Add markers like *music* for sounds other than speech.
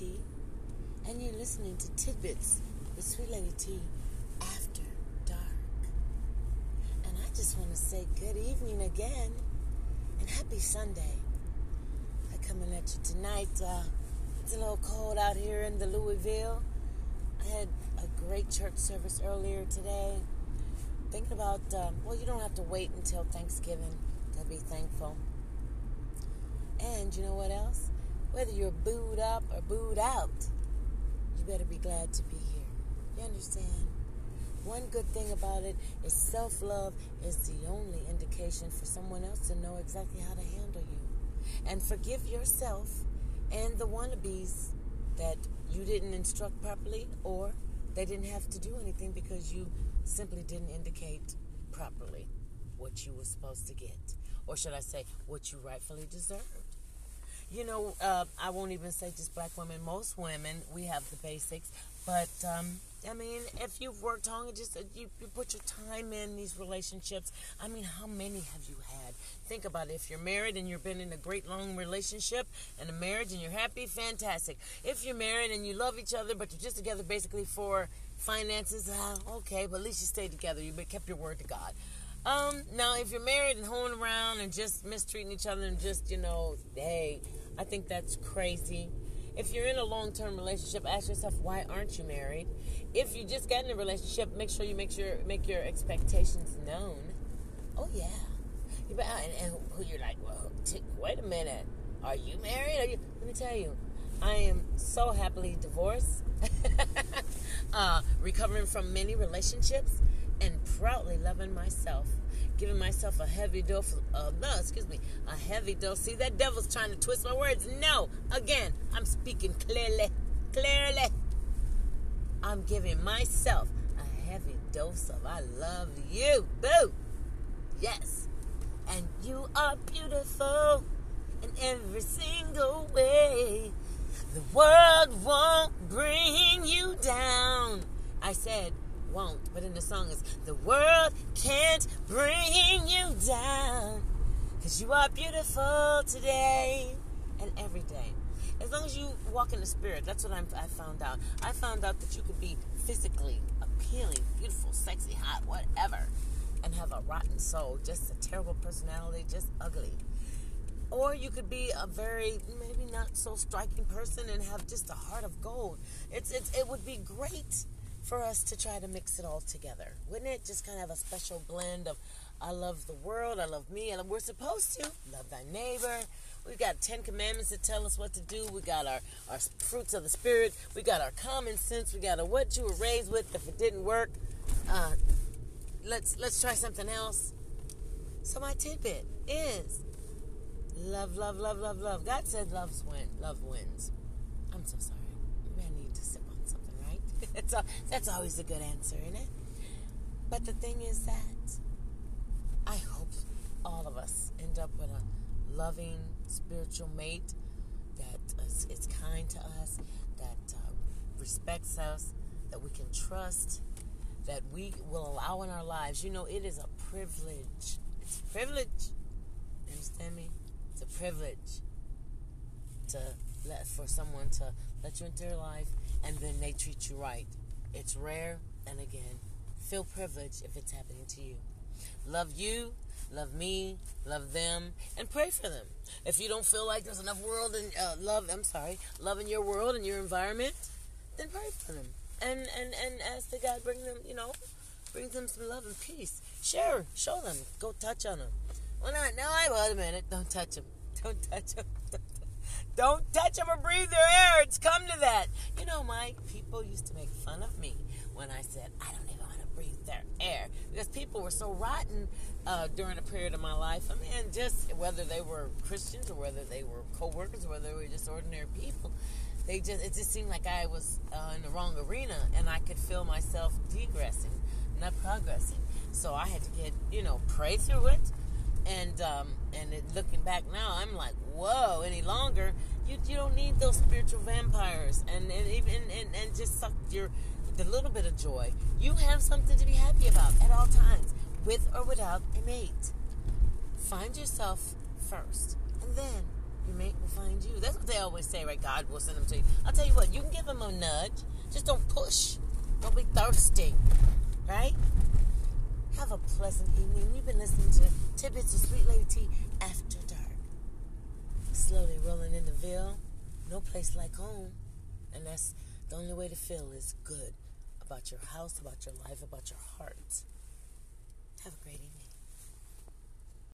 And you're listening to Tidbits with Sweet Lady T after dark. And I just want to say good evening again and happy Sunday. I'm coming at you tonight. Uh, it's a little cold out here in the Louisville. I had a great church service earlier today. Thinking about, um, well, you don't have to wait until Thanksgiving to be thankful. And you know what else? Whether you're booed up or booed out, you better be glad to be here. You understand? One good thing about it is self love is the only indication for someone else to know exactly how to handle you. And forgive yourself and the wannabes that you didn't instruct properly or they didn't have to do anything because you simply didn't indicate properly what you were supposed to get. Or should I say, what you rightfully deserved. You know, uh, I won't even say just black women. Most women, we have the basics. But, um, I mean, if you've worked hard just uh, you, you put your time in these relationships, I mean, how many have you had? Think about it. If you're married and you've been in a great long relationship and a marriage and you're happy, fantastic. If you're married and you love each other, but you're just together basically for finances, uh, okay, but at least you stayed together. You kept your word to God. Um, now, if you're married and hoeing around and just mistreating each other and just, you know, hey, I think that's crazy. If you're in a long term relationship, ask yourself why aren't you married? If you just got in a relationship, make sure you make sure make your expectations known. Oh yeah, you bet, and, and who you're like, well, t- wait a minute, are you married? Are you? Let me tell you, I am so happily divorced, *laughs* uh, recovering from many relationships, and proudly loving myself giving myself a heavy dose of, uh, no, excuse me, a heavy dose. See, that devil's trying to twist my words. No, again, I'm speaking clearly, clearly. I'm giving myself a heavy dose of I love you. Boo! Yes. And you are beautiful in every single way. The world won't bring you down. I said, won't, but in the song is the world can't bring you down. Cause you are beautiful today and every day. As long as you walk in the spirit, that's what I'm, I found out. I found out that you could be physically appealing, beautiful, sexy, hot, whatever, and have a rotten soul, just a terrible personality, just ugly. Or you could be a very maybe not so striking person and have just a heart of gold. It's, it's it would be great for us to try to mix it all together. Wouldn't it just kind of have a special blend of I love the world, I love me, and we're supposed to love thy neighbor. We've got Ten Commandments that tell us what to do. We got our, our fruits of the Spirit. We got our common sense. We got our what you were raised with. If it didn't work, uh, let's let's try something else. So my tidbit is love, love, love, love, love. God said love's win, love wins. I'm so sorry. Maybe I need to sip? *laughs* that's, a, that's always a good answer, isn't it? But the thing is that I hope all of us end up with a loving spiritual mate that is, is kind to us, that uh, respects us, that we can trust, that we will allow in our lives. You know, it is a privilege. It's a privilege. Understand me? It's a privilege to let for someone to let you into their life and then they treat you right. It's rare, and again, feel privileged if it's happening to you. Love you, love me, love them, and pray for them. If you don't feel like there's enough world and uh, love, I'm sorry, love in your world and your environment, then pray for them and and and ask the God bring them, you know, bring them some love and peace. Share, show them, go touch on them. Well, not no, I wait a minute. Don't touch them. *laughs* Don't touch them. Don't touch them or breathe their air. It's come to that. You know, Mike, people used to make fun of me when I said, I don't even want to breathe their air. Because people were so rotten uh, during a period of my life. I mean, just whether they were Christians or whether they were co workers or whether they were just ordinary people. They just it just seemed like I was uh, in the wrong arena and I could feel myself degressing, not progressing. So I had to get, you know, pray through it and um, and it, looking back now, I'm like, whoa! Any longer, you you don't need those spiritual vampires, and and even and, and just suck your the little bit of joy. You have something to be happy about at all times, with or without a mate. Find yourself first, and then your mate will find you. That's what they always say, right? God will send them to you. I'll tell you what, you can give them a nudge. Just don't push. Don't be thirsty, right? Have a pleasant evening. You've been listening to Tidbits of Sweet Lady T After Dark. Slowly rolling in the Ville. No place like home. And that's the only way to feel is good about your house, about your life, about your heart. Have a great evening.